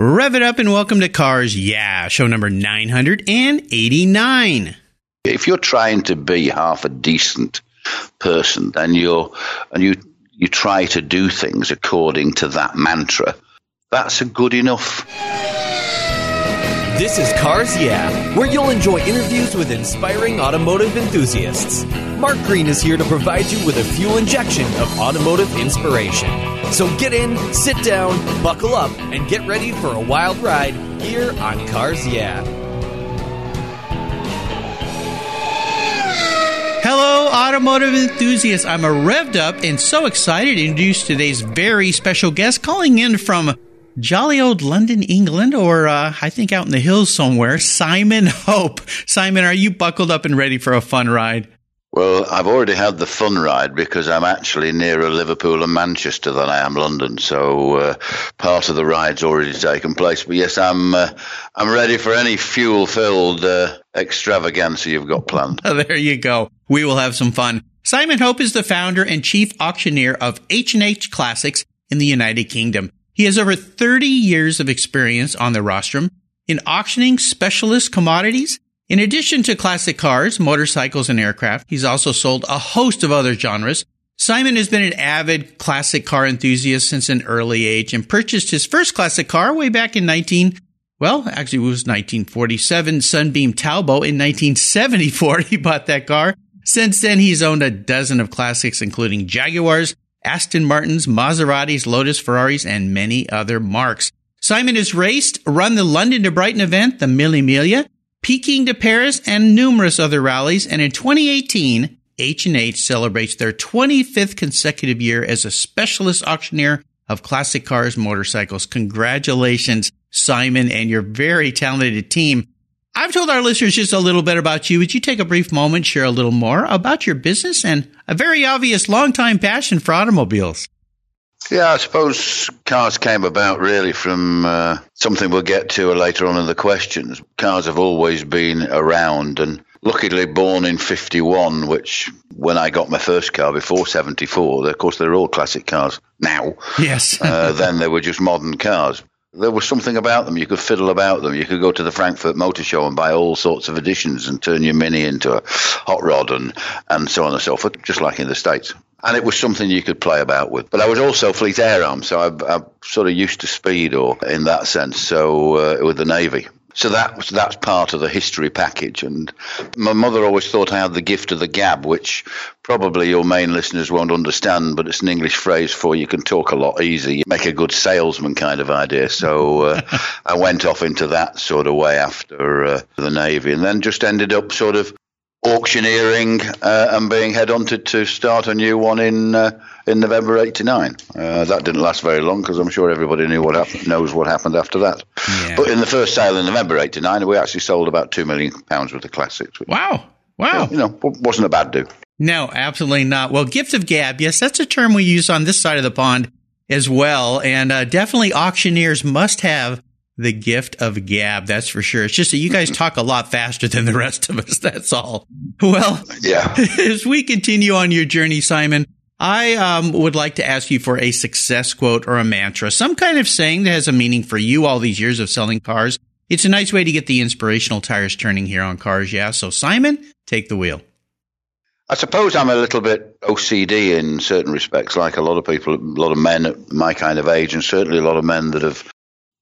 Rev it up and welcome to Cars Yeah, show number 989. If you're trying to be half a decent person, then you're and you you try to do things according to that mantra, that's a good enough. This is Cars Yeah, where you'll enjoy interviews with inspiring automotive enthusiasts. Mark Green is here to provide you with a fuel injection of automotive inspiration. So get in, sit down, buckle up, and get ready for a wild ride here on Cars Yeah. Hello, automotive enthusiasts. I'm a revved up and so excited to introduce today's very special guest calling in from jolly old London, England, or uh, I think out in the hills somewhere, Simon Hope. Simon, are you buckled up and ready for a fun ride? Well, I've already had the fun ride because I'm actually nearer Liverpool and Manchester than I am London, so uh, part of the ride's already taken place. But yes, I'm uh, I'm ready for any fuel-filled uh, extravaganza you've got planned. there you go. We will have some fun. Simon Hope is the founder and chief auctioneer of H&H Classics in the United Kingdom. He has over 30 years of experience on the rostrum in auctioning specialist commodities. In addition to classic cars, motorcycles, and aircraft, he's also sold a host of other genres. Simon has been an avid classic car enthusiast since an early age and purchased his first classic car way back in 19, well, actually it was 1947 Sunbeam Talbot. In 1974, he bought that car. Since then, he's owned a dozen of classics, including Jaguars, Aston Martins, Maseratis, Lotus Ferraris, and many other marques. Simon has raced, run the London to Brighton event, the Mille Miglia, Peking to Paris, and numerous other rallies. And in 2018, H&H celebrates their 25th consecutive year as a specialist auctioneer of classic cars, motorcycles. Congratulations, Simon, and your very talented team. I've told our listeners just a little bit about you. Would you take a brief moment, share a little more about your business and a very obvious long-time passion for automobiles? Yeah, I suppose cars came about really from uh, something we'll get to later on in the questions. Cars have always been around, and luckily born in 51, which when I got my first car before 74, of course, they're all classic cars now. Yes. uh, then they were just modern cars there was something about them. You could fiddle about them. You could go to the Frankfurt Motor Show and buy all sorts of editions and turn your Mini into a hot rod and, and so on and so forth, just like in the States. And it was something you could play about with. But I was also Fleet Air Arm, so I, I'm sort of used to speed or in that sense. So uh, with the Navy. So that that's part of the history package. And my mother always thought I had the gift of the gab, which probably your main listeners won't understand, but it's an English phrase for you can talk a lot easy, you make a good salesman kind of idea. So uh, I went off into that sort of way after uh, the Navy, and then just ended up sort of auctioneering uh, and being headhunted to start a new one in uh, in November '89. Uh, that didn't last very long because I'm sure everybody knew what happened, knows what happened after that. Yeah. But in the first sale in November '89, we actually sold about two million pounds worth of classics. Wow! Wow! You know, wasn't a bad do. No, absolutely not. Well, gift of gab, yes, that's a term we use on this side of the pond as well, and uh, definitely auctioneers must have the gift of gab. That's for sure. It's just that you guys talk a lot faster than the rest of us. That's all. Well, yeah. As we continue on your journey, Simon, I um, would like to ask you for a success quote or a mantra, some kind of saying that has a meaning for you all these years of selling cars. It's a nice way to get the inspirational tires turning here on Cars Yeah. So, Simon, take the wheel. I suppose I'm a little bit OCD in certain respects, like a lot of people, a lot of men at my kind of age, and certainly a lot of men that have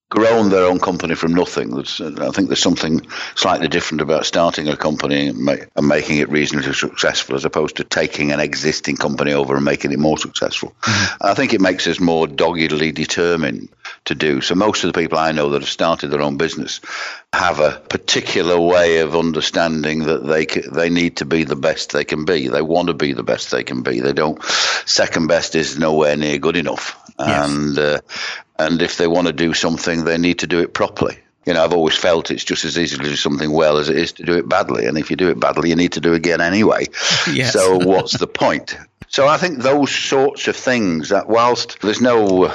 grown their own company from nothing. There's, I think there's something slightly different about starting a company and, make, and, making it reasonably successful as opposed to taking an existing company over and making it more successful. Mm-hmm. I think it makes us more doggedly determined to do. So most of the people I know that have started their own business have a particular way of understanding that they they need to be the best they can be. They want to be the best they can be. They don't. Second best is nowhere near good enough. Yes. And uh, and if they want to do something, they need to do it properly. You know, I've always felt it's just as easy to do something well as it is to do it badly. And if you do it badly, you need to do it again anyway. Yes. So what's the point? So I think those sorts of things that whilst there's no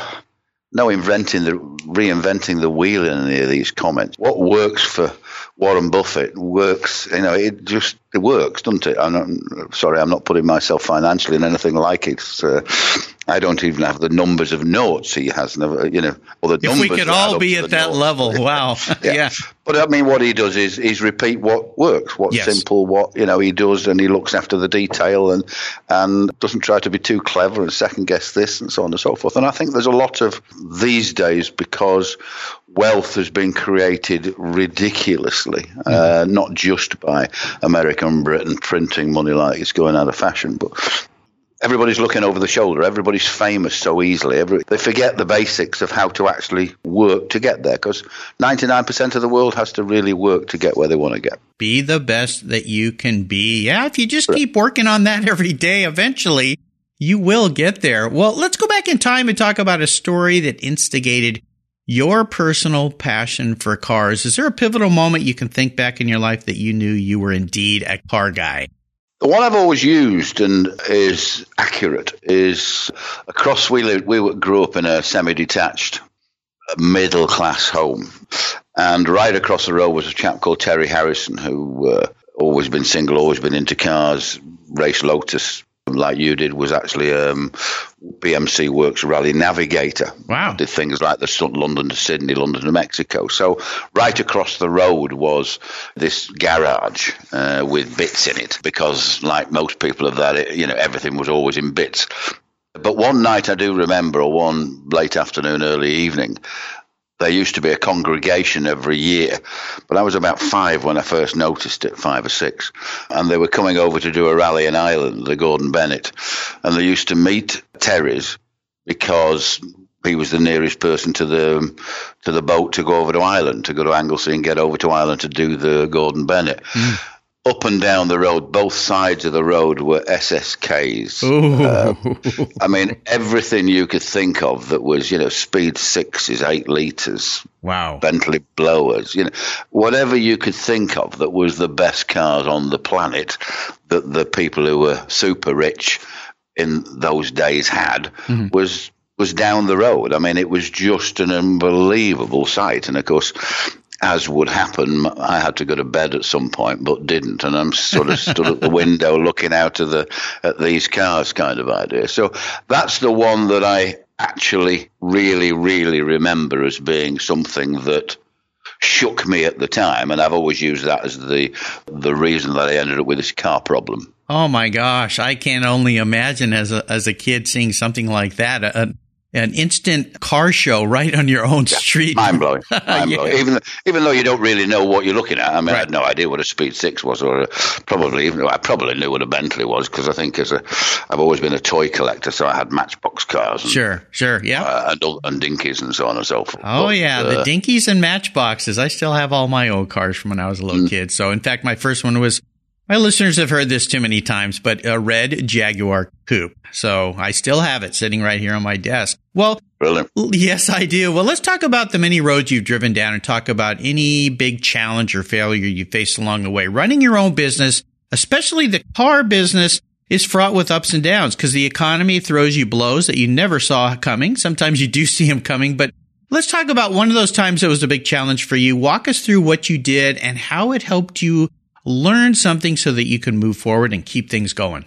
no inventing the reinventing the wheel in any of these comments, what works for Warren Buffett works. You know, it just it works, doesn't it? I'm not, sorry, I'm not putting myself financially in anything like it. Uh, I don't even have the numbers of notes he has. Never, you know, or the if numbers. we could all be at that notes. level, wow. yeah. But I mean, what he does is is repeat what works, what's Yes. simple, what you know he does, and he looks after the detail, and and doesn't try to be too clever and second guess this and so on and so forth. And I think there's a lot of these days because wealth has been created ridiculously, uh, not just by America and Britain printing money like it's going out of fashion, but everybody's looking over the shoulder. Everybody's famous so easily. Every, they forget the basics of how to actually work to get there because 99% of the world has to really work to get where they want to get. Be the best that you can be. Yeah. If you just keep working on that every day, eventually you will get there. Well, let's go back in time and talk about a story that instigated your personal passion for cars. Is there a pivotal moment you can think back in your life that you knew you were indeed a car guy? The one I've always used and is accurate is across we lived, we grew up in a semi-detached middle class home, and right across the road was a chap called Terry Harrison who uh, always been single, always been into cars, raced Lotus like you did. Was actually um, BMC Works Rally Navigator. Wow. Did things like the London to Sydney, London to Mexico. So right across the road was this garage uh, with bits in it because, like most people of that, it, you know, everything was always in bits. But one night I do remember, or one late afternoon, early evening, there used to be a congregation every year, but I was about five when I first noticed it, five or six, and they were coming over to do a rally in Ireland, the Gordon Bennett, and they used to meet Terry's because he was the nearest person to the to the boat to go over to Ireland, to go to Anglesey and get over to Ireland to do the Gordon Bennett. Hmm. Up and down the road, both sides of the road were SSKs. Ooh. Uh, I mean, everything you could think of that was, you know, speed sixes, eight liters, wow. Bentley blowers, you know, whatever you could think of that was the best cars on the planet that the people who were super rich in those days had mm-hmm. was was down the road. I mean, it was just an unbelievable sight, and of course. As would happen, I had to go to bed at some point, but didn't, and I'm sort of stood at the window looking out of the at these cars, kind of idea. So that's the one that I actually really, really remember as being something that shook me at the time, and I've always used that as the the reason that I ended up with this car problem. Oh my gosh, I can only imagine as a as a kid seeing something like that, a, an instant car show right on your own street. Mind blowing, mind Yeah. blowing. Even even though you don't really know what you're looking at. I mean, I had no idea what a Speed Six was, or a, probably even I probably knew what a Bentley was because I think as a I've always been a toy collector, so I had Matchbox cars and Sure, sure, yeah. uh, and, and dinkies and so on and so forth. Oh But, yeah, uh, the dinkies and matchboxes. I still have all my old cars from when I was a Mm. little kid. So in fact, my first one was. My listeners have heard this too many times, but a red Jaguar coupe. So I still have it sitting right here on my desk. Well, brilliant. Yes, I do. Well, let's talk about the many roads you've driven down and talk about any big challenge or failure you faced along the way. Running your own business, especially the car business, is fraught with ups and downs because the economy throws you blows that you never saw coming. Sometimes you do see them coming, but let's talk about one of those times that was a big challenge for you. Walk us through what you did and how it helped you learn something so that you can move forward and keep things going.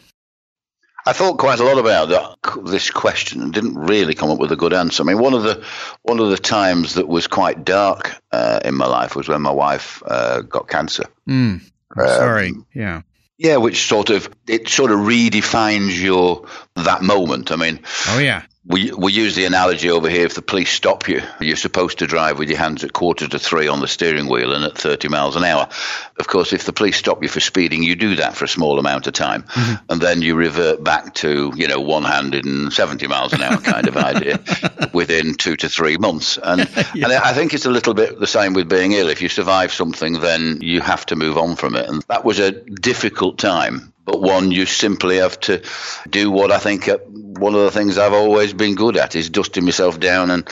I thought quite a lot about that, this question and didn't really come up with a good answer. I mean, one of the one of the times that was quite dark uh, in my life was when my wife uh, got cancer. Mm, Um, sorry. Yeah. Yeah, which sort of it sort of redefines your that moment. I mean, Oh, yeah. We we use the analogy over here. If the police stop you, you're supposed to drive with your hands at quarter to three on the steering wheel and at 30 miles an hour. Of course, if the police stop you for speeding, you do that for a small amount of time, mm-hmm. and then you revert back to you know one-handed and 70 miles an hour kind of idea within two to three months. And and I think it's a little bit the same with being ill. If you survive something, then you have to move on from it, and that was a difficult time but one you simply have to do what I think uh, one of the things I've always been good at is dusting myself down and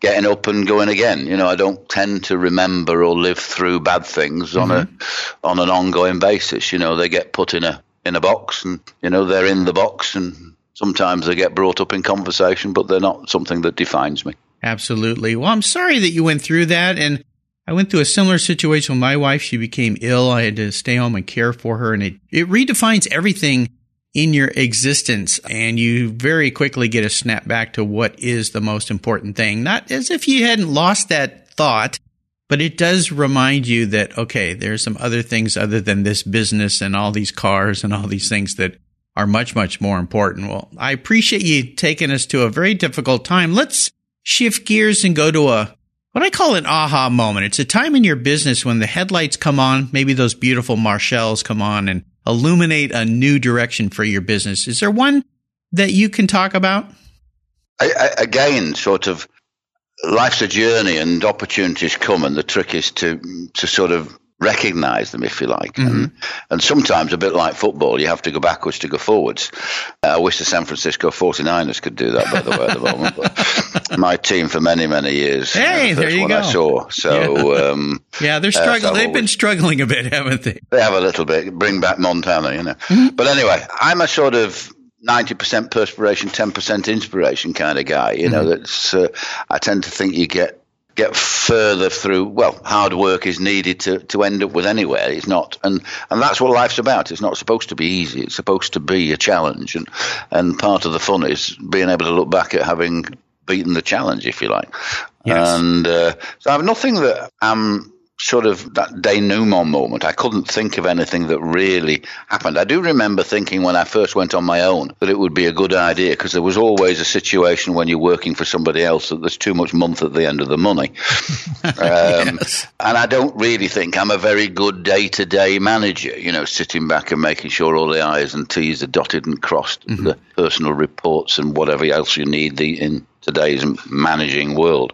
getting up and going again. You know, I don't tend to remember or live through bad things on a on an ongoing basis. You know, they get put in a in a box and you know they're in the box and sometimes they get brought up in conversation, but they're not something that defines me. Absolutely. Well, I'm sorry that you went through that. And I went through a similar situation with my wife. She became ill. I had to stay home and care for her. And it, it redefines everything in your existence and you very quickly get a snap back to what is the most important thing. Not as if you hadn't lost that thought, but it does remind you that, okay, there's some other things other than this business and all these cars and all these things that are much, much more important. Well, I appreciate you taking us to a very difficult time. Let's shift gears and go to a, what I call an aha moment. It's a time in your business when the headlights come on, maybe those beautiful Marchals come on and illuminate a new direction for your business. Is there one that you can talk about? I, I, again, sort of life's a journey and opportunities come, and the trick is to to sort of recognize them, if you like. Mm-hmm. And, and sometimes, a bit like football, you have to go backwards to go forwards. Uh, I wish the San Francisco 49ers could do that, by the way, at the moment. But my team for many, many years. Hey, uh, the there you go. I saw. So, yeah, um, yeah they're struggling. Uh, so They've been struggling a bit, haven't they? They have a little bit. Bring back Montana, you know. Mm-hmm. But anyway, I'm a sort of 90% perspiration, 10% inspiration kind of guy. You know, mm-hmm. that's, uh, I tend to think you get, get further through, well, hard work is needed to, to end up with anywhere. It's not, and, and that's what life's about. It's not supposed to be easy. It's supposed to be a challenge. And, and part of the fun is being able to look back at having beaten the challenge, if you like. Yes. And uh, so I have nothing that I'm sort of that denouement moment. I couldn't think of anything that really happened. I do remember thinking when I first went on my own that it would be a good idea because there was always a situation when you're working for somebody else that there's too much month at the end of the money. um, yes. And I don't really think I'm a very good day to day manager, you know, sitting back and making sure all the I's and T's are dotted and crossed, mm-hmm. the personal reports and whatever else you need the, in today's managing world.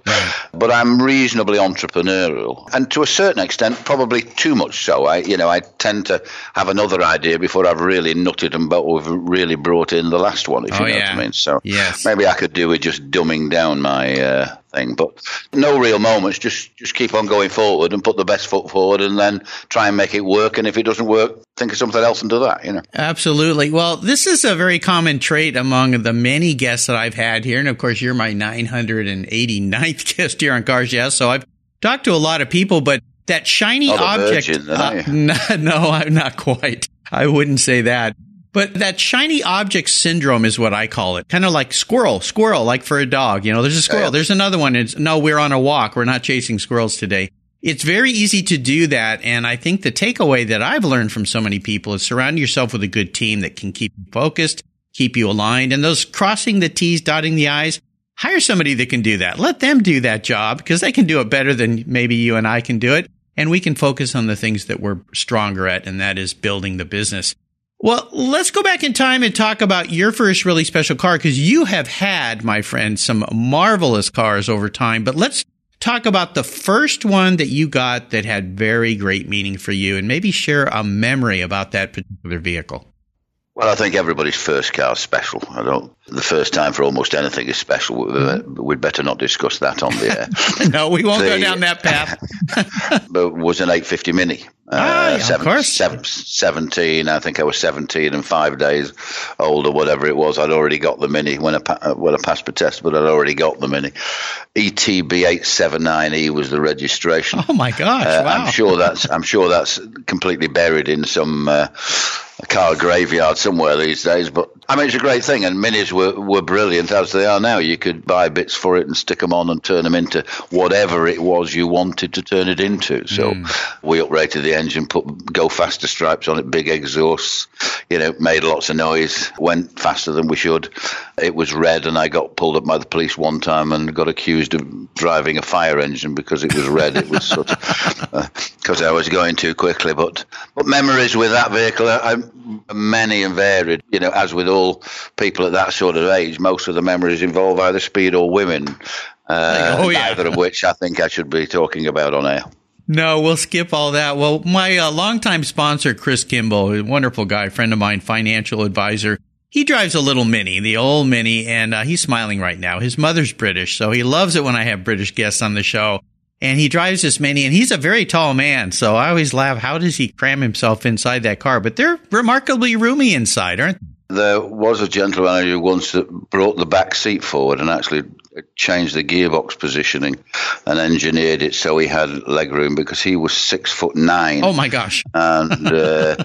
But I'm reasonably entrepreneurial, and to a certain extent, probably too much so. I, you know, I tend to have another idea before I've really nutted and but we've really brought in the last one. If oh, you know yeah. what I mean. So yes. maybe I could do with just dumbing down my uh, thing. But no real moments. Just just keep on going forward and put the best foot forward, and then try and make it work. And if it doesn't work, think of something else and do that. You know. Absolutely. Well, this is a very common trait among the many guests that I've had here, and of course, you're my 989th guest here on Cars Yes. So I've talked to a lot of people, but that shiny oh, object. Virgin, uh, no, no, I'm not quite. I wouldn't say that. But that shiny object syndrome is what I call it. Kind of like squirrel, squirrel, like for a dog. You know, there's a oh, squirrel. There's another one. It's no, we're on a walk. We're not chasing squirrels today. It's very easy to do that. And I think the takeaway that I've learned from so many people is surround yourself with a good team that can keep you focused, keep you aligned. And those crossing the T's, dotting the I's, hire somebody that can do that. Let them do that job because they can do it better than maybe you and I can do it. And we can focus on the things that we're stronger at, and that is building the business. Well, let's go back in time and talk about your first really special car because you have had, my friend, some marvelous cars over time. But let's talk about the first one that you got that had very great meaning for you and maybe share a memory about that particular vehicle. Well, I think everybody's first car is special. I don't. The first time for almost anything is special. Mm-hmm. We'd better not discuss that on the air. no, we won't the, go down that path. but it was an 850 Mini. Ah, uh, seven, of course. Seven, 17. I think I was 17 and five days old or whatever it was. I'd already got the Mini when I when I passed the test, but I'd already got the Mini. ETB 879E was the registration. Oh my gosh! Uh, wow. I'm sure that's I'm sure that's completely buried in some. Uh, a car graveyard somewhere these days. But I mean, it's a great thing, and minis were, were brilliant as they are now. You could buy bits for it and stick them on and turn them into whatever it was you wanted to turn it into. So mm. we uprated the engine, put go faster stripes on it, big exhausts, you know, made lots of noise, went faster than we should. It was red, and I got pulled up by the police one time and got accused of driving a fire engine because it was red. it was sort of because uh, I was going too quickly. But but memories with that vehicle, I, many and varied. You know, as with all people at that sort of age, most of the memories involve either speed or women. Uh, oh, yeah. Neither of which I think I should be talking about on air. No, we'll skip all that. Well, my uh, longtime sponsor, Chris Kimball, a wonderful guy, friend of mine, financial advisor. He drives a little Mini, the old Mini, and uh, he's smiling right now. His mother's British, so he loves it when I have British guests on the show and he drives this Mini, and he's a very tall man. So I always laugh, how does he cram himself inside that car? But they're remarkably roomy inside, aren't they? There was a gentleman who once that brought the back seat forward and actually changed the gearbox positioning and engineered it so he had leg room because he was six foot nine. Oh my gosh! And uh,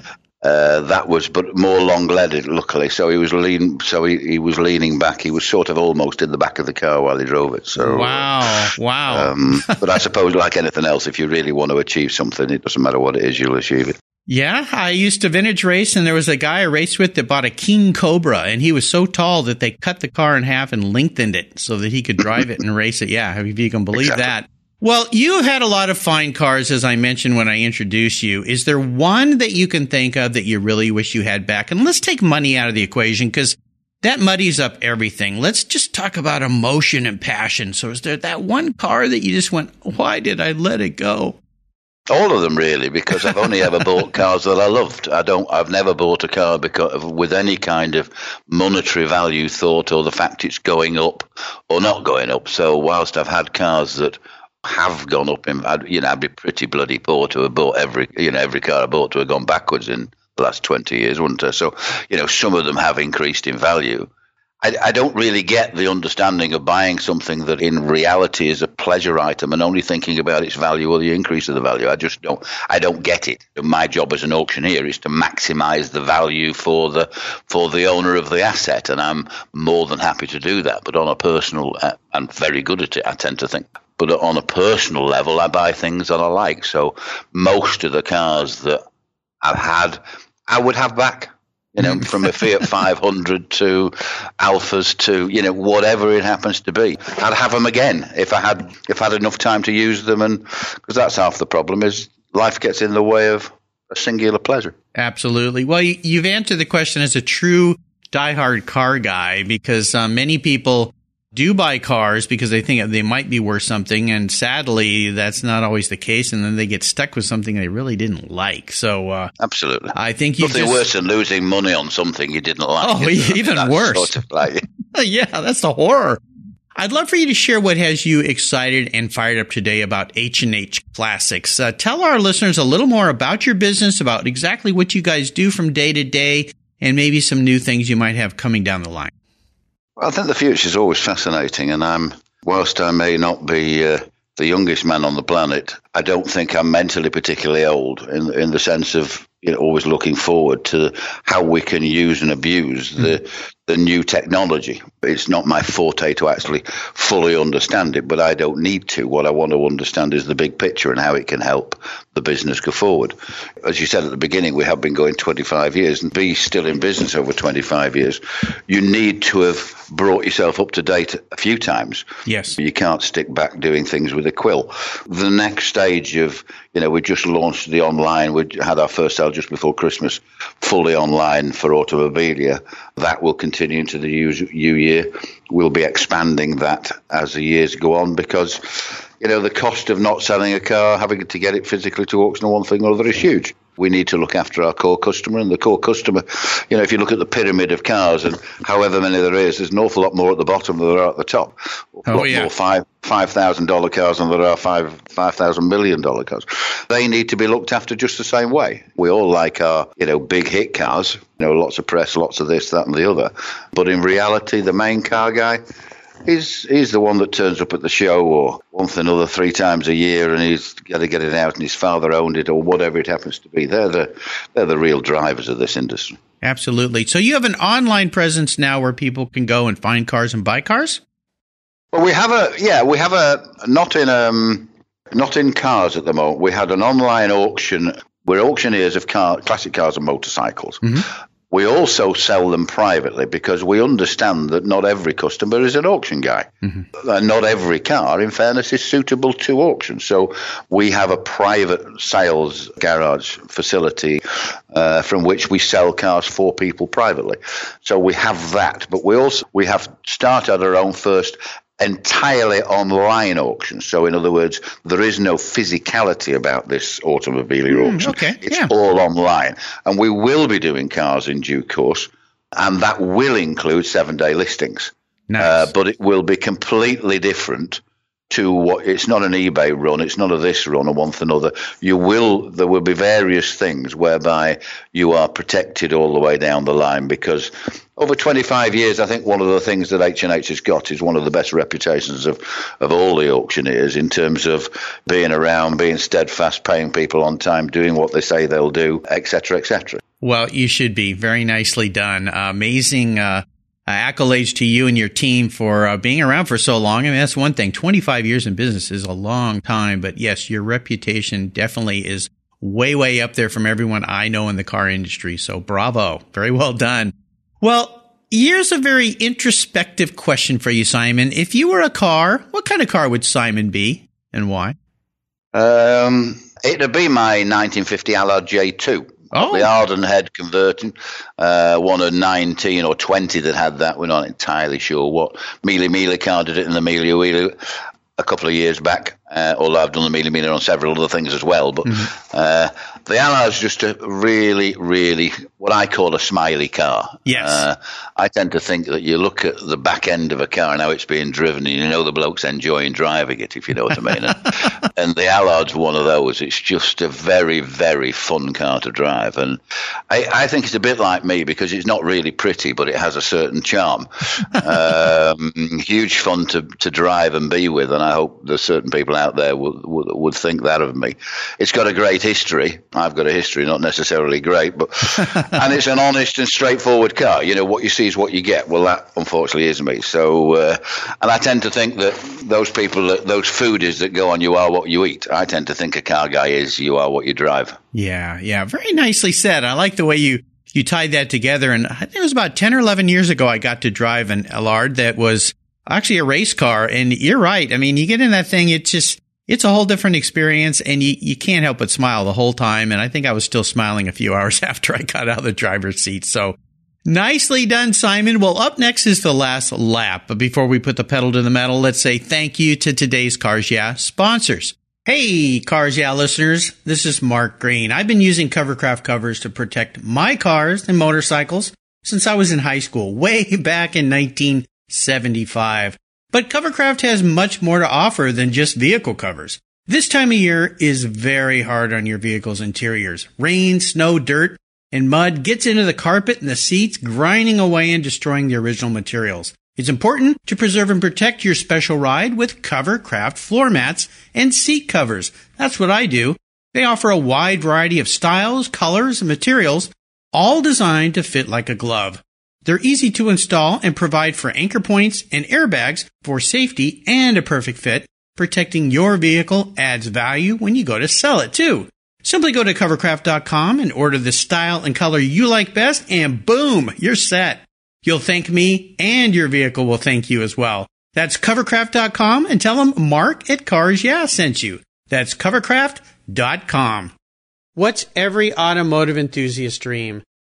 Uh, that was, but more long-legged, luckily. So he was lean. So he, he was leaning back. He was sort of almost in the back of the car while he drove it. So wow, wow. Um, but I suppose, like anything else, if you really want to achieve something, it doesn't matter what it is, you'll achieve it. Yeah, I used to vintage race, and there was a guy I raced with that bought a King Cobra, and he was so tall that they cut the car in half and lengthened it so that he could drive it and race it. Yeah, if you can believe exactly. that. Well, you have had a lot of fine cars, as I mentioned when I introduced you. Is there one that you can think of that you really wish you had back? And let's take money out of the equation because that muddies up everything. Let's just talk about emotion and passion. So, is there that one car that you just went, why did I let it go? All of them, really, because I've only ever bought cars that I loved. I don't. I've never bought a car because with any kind of monetary value thought or the fact it's going up or not going up. So, whilst I've had cars that have gone up in, you know, I'd be pretty bloody poor to have bought every, you know, every car I bought to have gone backwards in the last 20 years, wouldn't I? So, you know, some of them have increased in value. I, I, don't really get the understanding of buying something that in reality is a pleasure item and only thinking about its value or the increase of the value. I just don't. I don't get it. My job as an auctioneer is to maximise the value for the for the owner of the asset, and I'm more than happy to do that. But on a personal, uh, and very good at it, I tend to think but on a personal level, I buy things that I like. So most of the cars that I've had, I would have back. You know, from a Fiat 500 to Alfas to you know whatever it happens to be, I'd have them again if I had if I had enough time to use them, and because that's half the problem is life gets in the way of a singular pleasure. Absolutely. Well, you've answered the question as a true diehard car guy because uh, many people do buy cars because they think they might be worth something, and sadly, that's not always the case. And then they get stuck with something they really didn't like. So, uh, absolutely, I think you nothing just, worse than losing money on something you didn't like. Oh, even worse. Sort of like, yeah, that's the horror. I'd love for you to share what has you excited and fired up today about H&H Classics. Uh, tell our listeners a little more about your business, about exactly what you guys do from day to day, and maybe some new things you might have coming down the line. I think the future is always fascinating, and I'm whilst I may not be uh, the youngest man on the planet, I don't think I'm mentally particularly old in in the sense of you know, always looking forward to how we can use and abuse the mm. the new technology. It's not my forte to actually fully understand it, but I don't need to. What I want to understand is the big picture and how it can help the business go forward. As you said at the beginning, we have been going 25 years and be still in business over 25 years. You need to have brought yourself up to date a few times. Yes. You can't stick back doing things with a quill. The next stage of, you know, we just launched the online, we had our first sale just before Christmas, fully online for Automobilia. That will continue into the new year. We'll be expanding that as the years go on because you know, the cost of not selling a car, having to get it physically to auction or one thing or other is huge. We need to look after our core customer, and the core customer, you know, if you look at the pyramid of cars and however many there is, there's an awful lot more at the bottom than there are at the top. A oh, yeah. more five five thousand dollar cars than there are five five thousand million dollar cars. They need to be looked after just the same way. We all like our you know big hit cars, you know, lots of press, lots of this, that, and the other. But in reality, the main car guy He's he's the one that turns up at the show or one thing another three times a year, and he's got to get it out, and his father owned it or whatever it happens to be. They're the they're the real drivers of this industry. Absolutely. So you have an online presence now where people can go and find cars and buy cars. Well, we have a yeah, we have a not in um not in cars at the moment. We had an online auction we're auctioneers of car, classic cars and motorcycles. Mm-hmm. We also sell them privately because we understand that not every customer is an auction guy. Mm-hmm. And not every car, in fairness, is suitable to auction. So we have a private sales garage facility uh, from which we sell cars for people privately. So we have that, but we also we have started our own first entirely online auction. So, in other words, there is no physicality about this automobile mm, auction. Okay, it's yeah. all online. And we will be doing cars in due course, and that will include seven day listings. Nice. Uh, but it will be completely different to what it's not an eBay run, it's not a this run or one for another. You will there will be various things whereby you are protected all the way down the line because over 25 years, I think one of the things that H&H has got is one of the best reputations of, of all the auctioneers in terms of being around, being steadfast, paying people on time, doing what they say they'll do, etc., etc. Well, you should be. Very nicely done. Uh, amazing uh, accolades to you and your team for uh, being around for so long. I mean, that's one thing. 25 years in business is a long time, but yes, your reputation definitely is way, way up there from everyone I know in the car industry. So bravo. Very well done. Well, here's a very introspective question for you, Simon. If you were a car, what kind of car would Simon be and why? Um, it'd be my 1950 Allard J2. Oh. The Ardun head converting, uh, one of 19 or 20 that had that. We're not entirely sure what. Mille Miglia car did it in the Miglia Wheeler a couple of years back, uh, although I've done the Mille Miglia on several other things as well. But mm-hmm. uh, the Allard's just a really, really what I call a smiley car. Yes. Uh, I tend to think that you look at the back end of a car and how it's being driven, and you know the bloke's enjoying driving it, if you know what I mean. and, and the Allard's one of those. It's just a very, very fun car to drive. And I, I, think it's a bit like me because it's not really pretty, but it has a certain charm. um, huge fun to, to drive and be with. And I hope there's certain people out there would, would, would think that of me. It's got a great history. I've got a history, not necessarily great, but and it's an honest and straightforward car. You know what you see is what you get. Well, that unfortunately is me. So, uh, and I tend to think that those people, that, those foodies that go on, you are what you eat. I tend to think a car guy is you are what you drive. Yeah, yeah, very nicely said. I like the way you you tied that together. And I think it was about ten or eleven years ago I got to drive an Allard that was actually a race car. And you're right. I mean, you get in that thing, it just it's a whole different experience and you, you can't help but smile the whole time. And I think I was still smiling a few hours after I got out of the driver's seat. So nicely done, Simon. Well, up next is the last lap. But before we put the pedal to the metal, let's say thank you to today's Cars Yeah sponsors. Hey, Cars Yeah listeners, this is Mark Green. I've been using Covercraft covers to protect my cars and motorcycles since I was in high school, way back in 1975. But Covercraft has much more to offer than just vehicle covers. This time of year is very hard on your vehicle's interiors. Rain, snow, dirt, and mud gets into the carpet and the seats, grinding away and destroying the original materials. It's important to preserve and protect your special ride with Covercraft floor mats and seat covers. That's what I do. They offer a wide variety of styles, colors, and materials, all designed to fit like a glove. They're easy to install and provide for anchor points and airbags for safety and a perfect fit. Protecting your vehicle adds value when you go to sell it too. Simply go to covercraft.com and order the style and color you like best and boom, you're set. You'll thank me and your vehicle will thank you as well. That's covercraft.com and tell them Mark at Cars Yeah sent you. That's covercraft.com. What's every automotive enthusiast dream?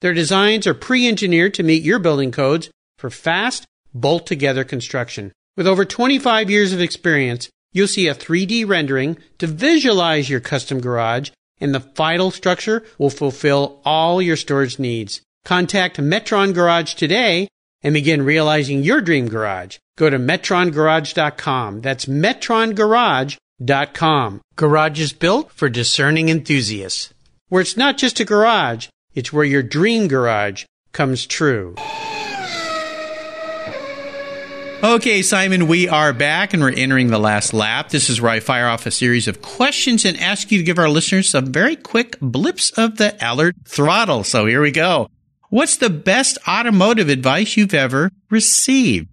Their designs are pre-engineered to meet your building codes for fast, bolt-together construction. With over 25 years of experience, you'll see a 3D rendering to visualize your custom garage, and the final structure will fulfill all your storage needs. Contact Metron Garage today and begin realizing your dream garage. Go to metrongarage.com. That's metrongarage.com. Garage is built for discerning enthusiasts. Where it's not just a garage, it's where your dream garage comes true. Okay, Simon, we are back and we're entering the last lap. This is where I fire off a series of questions and ask you to give our listeners some very quick blips of the Allard throttle. So here we go. What's the best automotive advice you've ever received?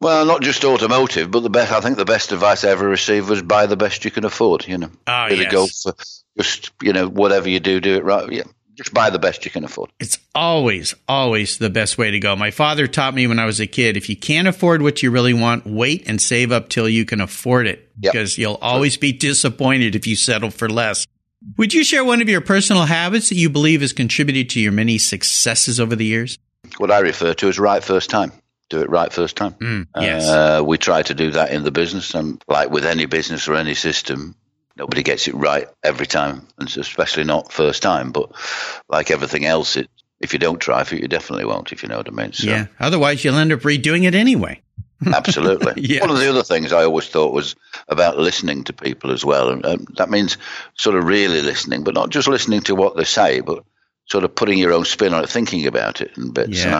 Well, not just automotive, but the best. I think the best advice I ever received was buy the best you can afford. You know, ah, oh, really yes. go for just you know whatever you do, do it right. Yeah, just buy the best you can afford. It's always, always the best way to go. My father taught me when I was a kid if you can't afford what you really want, wait and save up till you can afford it yep. because you'll always be disappointed if you settle for less. Would you share one of your personal habits that you believe has contributed to your many successes over the years? What I refer to as right first time. Do it right first time. Mm, yes. Uh, we try to do that in the business, and like with any business or any system, nobody gets it right every time, and especially not first time. But like everything else, it if you don't try for it, you definitely won't. If you know what I mean. So. Yeah. Otherwise, you'll end up redoing it anyway. Absolutely. yes. One of the other things I always thought was about listening to people as well, and um, that means sort of really listening, but not just listening to what they say, but sort of putting your own spin on it, thinking about it in bits. Yes. And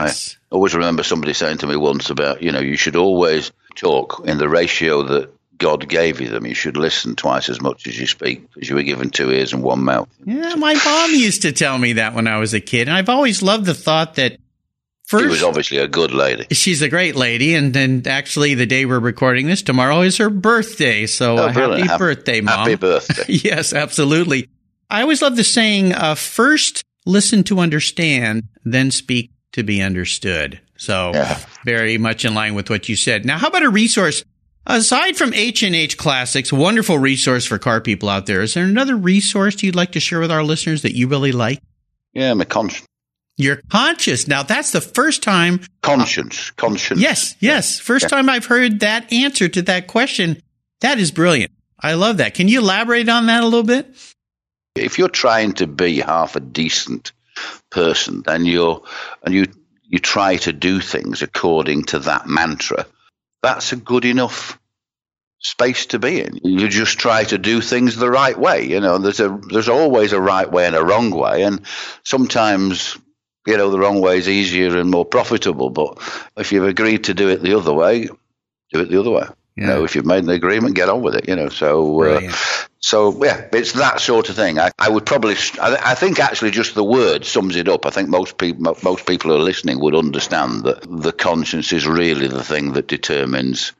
I always remember somebody saying to me once about, you know, you should always talk in the ratio that God gave you them. You should listen twice as much as you speak because you were given two ears and one mouth. Yeah, my mom used to tell me that when I was a kid. And I've always loved the thought that First, she was obviously a good lady. She's a great lady, and then actually, the day we're recording this tomorrow is her birthday. So, oh, happy, happy birthday, mom! Happy birthday! yes, absolutely. I always love the saying: uh, first listen to understand, then speak to be understood. So, yeah. very much in line with what you said. Now, how about a resource aside from H and H Classics? Wonderful resource for car people out there. Is there another resource you'd like to share with our listeners that you really like? Yeah, my conscience. Your conscience. Now that's the first time. Conscience. Conscience. Yes. Yes. First yeah. time I've heard that answer to that question. That is brilliant. I love that. Can you elaborate on that a little bit? If you're trying to be half a decent person, then you're, and you, you try to do things according to that mantra, that's a good enough space to be in. You just try to do things the right way. You know, there's a there's always a right way and a wrong way, and sometimes you know, the wrong way is easier and more profitable. But if you've agreed to do it the other way, do it the other way. Yeah. You know, if you've made an agreement, get on with it. You know, so uh, so yeah, it's that sort of thing. I, I would probably, I, I, think actually just the word sums it up. I think most people, most people who are listening would understand that the conscience is really the thing that determines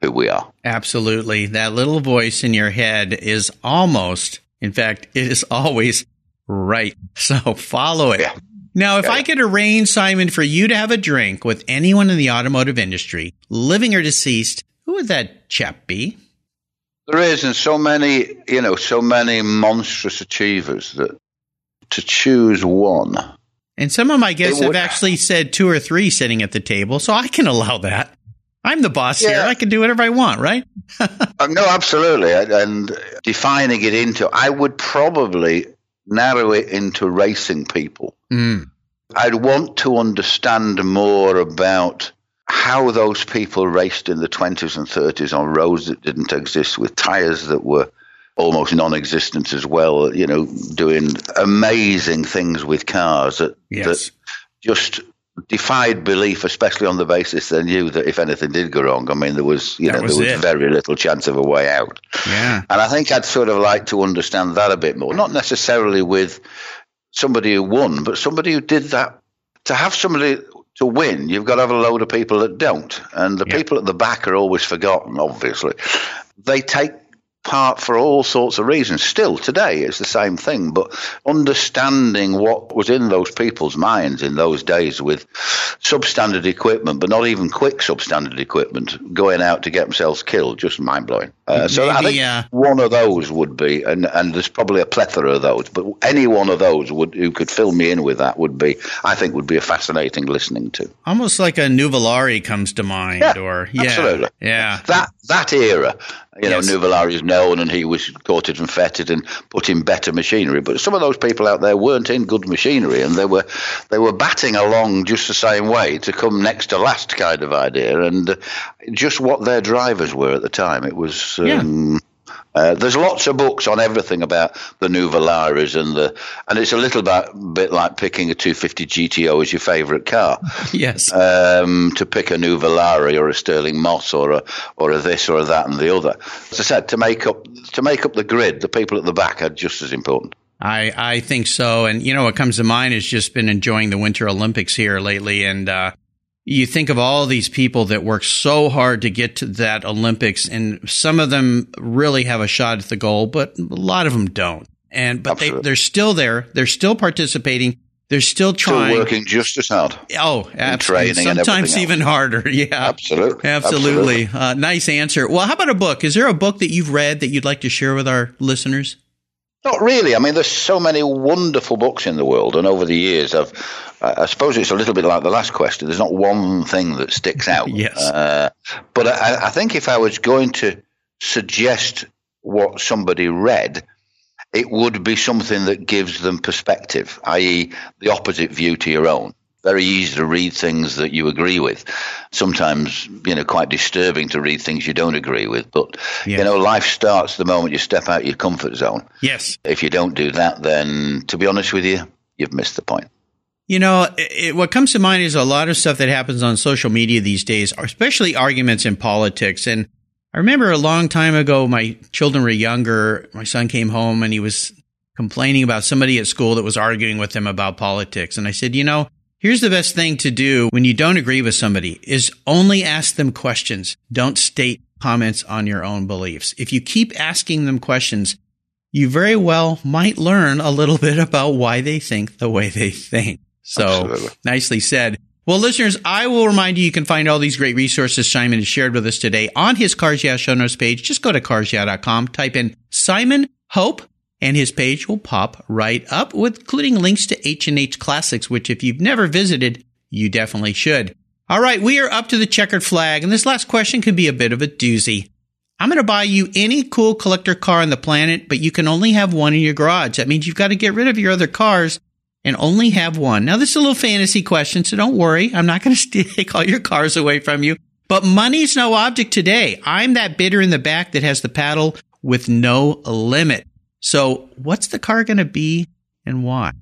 who we are. Absolutely, that little voice in your head is almost, in fact, it is always right. So follow it. Yeah. Now, if I could arrange, Simon, for you to have a drink with anyone in the automotive industry, living or deceased, who would that chap be? There is, and so many, you know, so many monstrous achievers that to choose one. And some of my guests have actually said two or three sitting at the table, so I can allow that. I'm the boss yeah. here. I can do whatever I want, right? uh, no, absolutely. And defining it into, I would probably narrow it into racing people. Mm. I'd want to understand more about how those people raced in the 20s and 30s on roads that didn't exist with tires that were almost non-existent as well you know doing amazing things with cars that, yes. that just defied belief, especially on the basis they knew that if anything did go wrong, I mean, there was, you that know, was there was it. very little chance of a way out. Yeah. And I think I'd sort of like to understand that a bit more, not necessarily with somebody who won, but somebody who did that. To have somebody to win, you've got to have a load of people that don't. And the yep. people at the back are always forgotten, obviously. They take part for all sorts of reasons. Still today, it's the same thing, but understanding what was in those people's minds in those days with substandard equipment, but not even quick substandard equipment, going out to get themselves killed, just mind blowing. Uh, so Maybe, I think uh, one of those would be, and, and there's probably a plethora of those, but any one of those would who could fill me in with that would be, I think, would be a fascinating listening to. Almost like a Nuvolari comes to mind, yeah, or yeah, absolutely, yeah, that that era. You know, yes. Nuvolari is known and he was courted and feted and put in better machinery. But some of those people out there weren't in good machinery and they were they were batting along just the same way to come next to last kind of idea. And uh, just what their drivers were at the time, it was. Um, yeah uh, there's lots of books on everything about the Nuvolari's and the, and it's a little bit, bit like picking a 250 GTO as your favourite car. Yes. Um, to pick a Nuvolari or a Stirling Moss or a or a this or a that and the other. As I said, to make up to make up the grid, the people at the back are just as important. I, I think so. And, you know, what comes to mind is just been enjoying the Winter Olympics here lately. And, uh, you think of all these people that work so hard to get to that Olympics, and some of them really have a shot at the goal, but a lot of them don't. And but they they're still there. They're still participating. They're still trying, still working just as hard. Oh, absolutely. Sometimes even harder. Yeah, absolutely, absolutely. absolutely. Uh, nice answer. Well, how about a book? Is there a book that you've read that you'd like to share with our listeners? Not really. I mean, there's so many wonderful books in the world, and over the years, I've, I suppose it's a little bit like the last question. There's not one thing that sticks out. yes. Uh, but I, I, think if I was going to suggest what somebody read, it would be something that gives them perspective, i.e., the opposite view to your own. Very easy to read things that you agree with. Sometimes, you know, quite disturbing to read things you don't agree with. But, Yeah. you know, life starts the moment you step out your comfort zone. Yes. If you don't do that, then to be honest with you, you've missed the point. You know, it, it- what comes to mind is a lot of stuff that happens on social media these days, especially arguments in politics. And I remember a long time ago, my children were younger. My son came home and he was complaining about somebody at school that was arguing with him about politics. And I said, you know, here's the best thing to do when you don't agree with somebody is only ask them questions. Don't state comments on your own beliefs. If you keep asking them questions, you very well might learn a little bit about why they think the way they think. So Absolutely. nicely said. Well, listeners, I will remind you, you can find all these great resources Simon has shared with us today on his Cars Yeah show notes page. Just go to carsyeah.com, type in Simon Hope, and his page will pop right up with including links to H&H Classics, which if you've never visited, you definitely should. All right, we are up to the checkered flag, and this last question could be a bit of a doozy. I'm going to buy you any cool collector car on the planet, but you can only have one in your garage. That means you've got to get rid of your other cars and only have one. Now, this is a little fantasy question, so don't worry. I'm not going to take all your cars away from you, but money's no object today. I'm that bidder in the back that has the paddle with no limit. So what's the car going to be and why?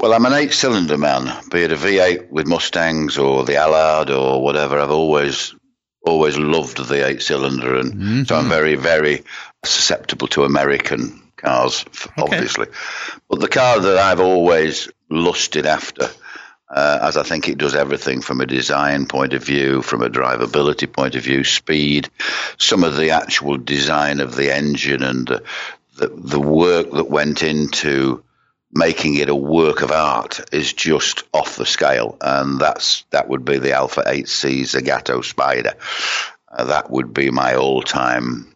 Well, I'm an eight cylinder man, be it a V8 with Mustangs or the Allard or whatever. I've always, always loved the eight cylinder. And so I'm very, very susceptible to American cars, obviously. But the car that I've always lusted after, uh, as I think it does everything from a design point of view, from a drivability point of view, speed, some of the actual design of the engine and uh, the, the work that went into making it a work of art is just off the scale, and that's that would be the Alfa 8C Zagato Spider. Uh, that would be my all-time.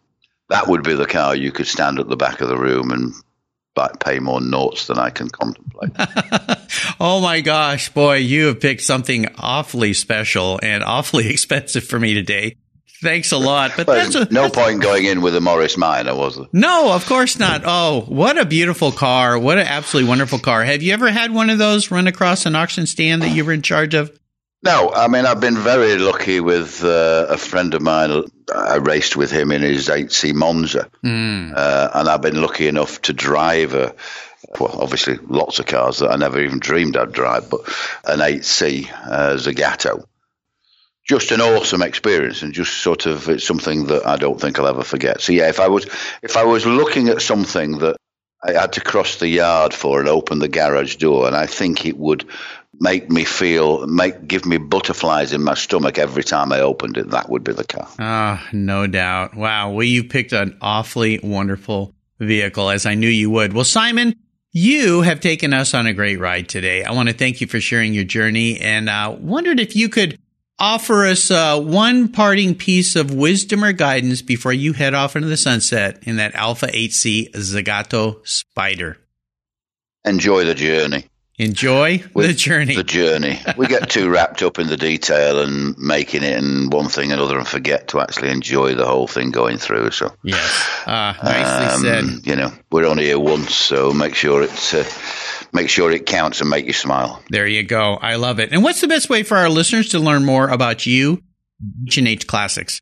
That would be the car you could stand at the back of the room and buy, pay more notes than I can contemplate. Oh my gosh, boy, you have picked something awfully special and awfully expensive for me today. Thanks a lot. But But that's a, no point going in with a Morris Minor, was there? No, of course not. Oh, what a beautiful car. What an absolutely wonderful car. Have you ever had one of those run across an auction stand that you were in charge of? No, I mean I've been very lucky with uh, a friend of mine. I raced with him in his 8C Monza, uh, and I've been lucky enough to drive a. Well, obviously, lots of cars that I never even dreamed I'd drive, but an 8C uh, Zagato. Just an awesome experience, and just sort of it's something that I don't think I'll ever forget. So yeah, if I was if I was looking at something that I had to cross the yard for and open the garage door, and I think it would make me feel, make give me butterflies in my stomach every time I opened it. That would be the car. Ah, no doubt. Wow. Well, you picked an awfully wonderful vehicle, as I knew you would. Well, Simon, you have taken us on a great ride today. I want to thank you for sharing your journey and uh, wondered if you could offer us uh, one parting piece of wisdom or guidance before you head off into the sunset in that Alfa 8C Zagato Spider. Enjoy the journey. Enjoy With the journey. The journey. We get too wrapped up in the detail and making it and one thing and another, and forget to actually enjoy the whole thing going through. So, yes. Ah, nicely said. um, you know, we're only here once, so make sure it uh, make sure it counts and make you smile. There you go. I love it. And what's the best way for our listeners to learn more about you, H&H Classics?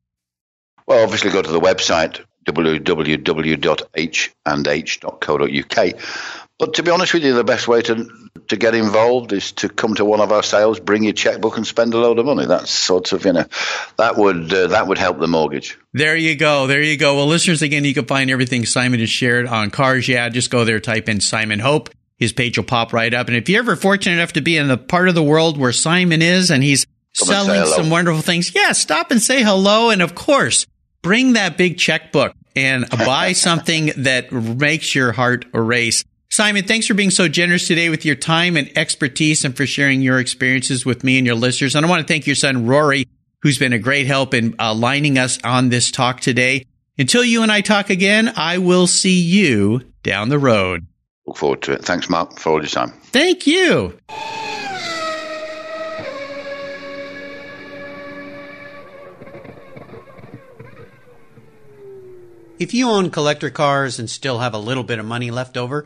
Well, obviously, go to the website www.h&h.co.uk. But to be honest with you, the best way to to get involved is to come to one of our sales, bring your checkbook, and spend a load of money. That's sort of you know that would uh, that would help the mortgage. There you go. There you go. Well, listeners, again, you can find everything Simon has shared on Cars. Yeah, just go there, type in Simon Hope. His page will pop right up. And if you're ever fortunate enough to be in the part of the world where Simon is and he's Come selling some wonderful things, yeah, stop and say hello. And of course, bring that big checkbook and buy something that makes your heart race. Simon, thanks for being so generous today with your time and expertise and for sharing your experiences with me and your listeners. And I want to thank your son, Rory, who's been a great help in uh, lining us on this talk today. Until you and I talk again, I will see you down the road. Look forward to it. Thanks, Mark, for all your time. Thank you. If you own collector cars and still have a little bit of money left over,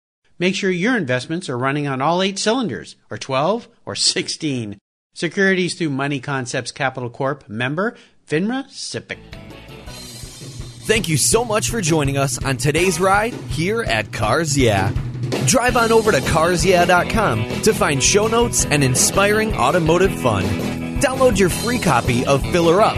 Make sure your investments are running on all eight cylinders, or 12, or 16. Securities through Money Concepts Capital Corp. Member FINRA SIPC. Thank you so much for joining us on today's ride here at Cars Yeah. Drive on over to carsyeah.com to find show notes and inspiring automotive fun. Download your free copy of Filler Up,